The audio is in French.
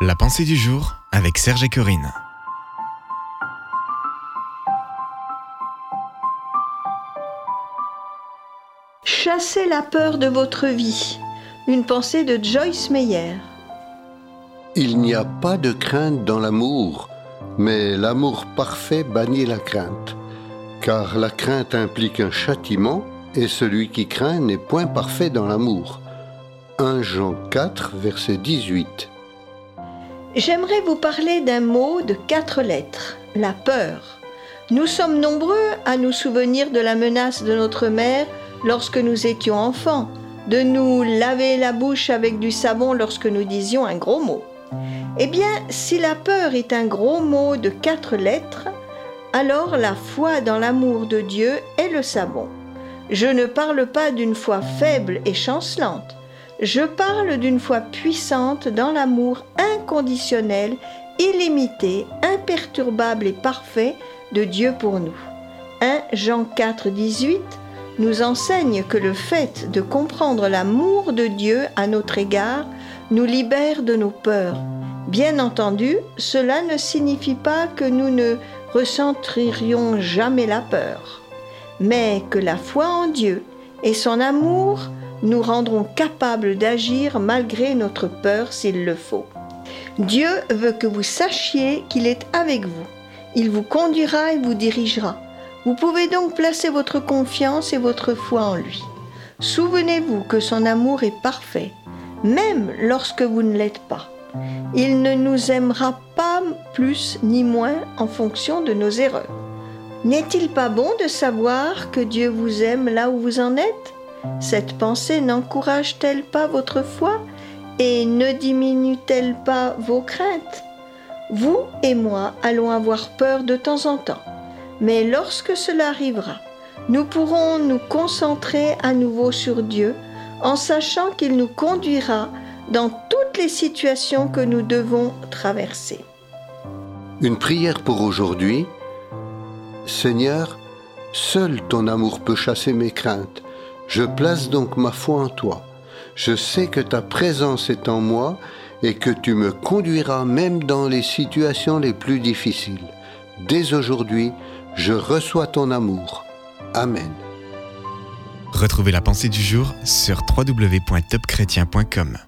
La pensée du jour avec Serge et Corinne. Chassez la peur de votre vie. Une pensée de Joyce Meyer. Il n'y a pas de crainte dans l'amour, mais l'amour parfait bannit la crainte. Car la crainte implique un châtiment, et celui qui craint n'est point parfait dans l'amour. 1 Jean 4, verset 18. J'aimerais vous parler d'un mot de quatre lettres, la peur. Nous sommes nombreux à nous souvenir de la menace de notre mère lorsque nous étions enfants, de nous laver la bouche avec du savon lorsque nous disions un gros mot. Eh bien, si la peur est un gros mot de quatre lettres, alors la foi dans l'amour de Dieu est le savon. Je ne parle pas d'une foi faible et chancelante. Je parle d'une foi puissante dans l'amour inconditionnel, illimité, imperturbable et parfait de Dieu pour nous. 1 Jean 4, 18 nous enseigne que le fait de comprendre l'amour de Dieu à notre égard nous libère de nos peurs. Bien entendu, cela ne signifie pas que nous ne ressentirions jamais la peur, mais que la foi en Dieu et son amour nous rendront capables d'agir malgré notre peur s'il le faut. Dieu veut que vous sachiez qu'il est avec vous. Il vous conduira et vous dirigera. Vous pouvez donc placer votre confiance et votre foi en lui. Souvenez-vous que son amour est parfait, même lorsque vous ne l'êtes pas. Il ne nous aimera pas plus ni moins en fonction de nos erreurs. N'est-il pas bon de savoir que Dieu vous aime là où vous en êtes? Cette pensée n'encourage-t-elle pas votre foi et ne diminue-t-elle pas vos craintes? Vous et moi allons avoir peur de temps en temps, mais lorsque cela arrivera, nous pourrons nous concentrer à nouveau sur Dieu en sachant qu'il nous conduira dans toutes les situations que nous devons traverser. Une prière pour aujourd'hui. Seigneur, seul ton amour peut chasser mes craintes. Je place donc ma foi en toi. Je sais que ta présence est en moi et que tu me conduiras même dans les situations les plus difficiles. Dès aujourd'hui, je reçois ton amour. Amen. Retrouvez la pensée du jour sur www.topchrétien.com.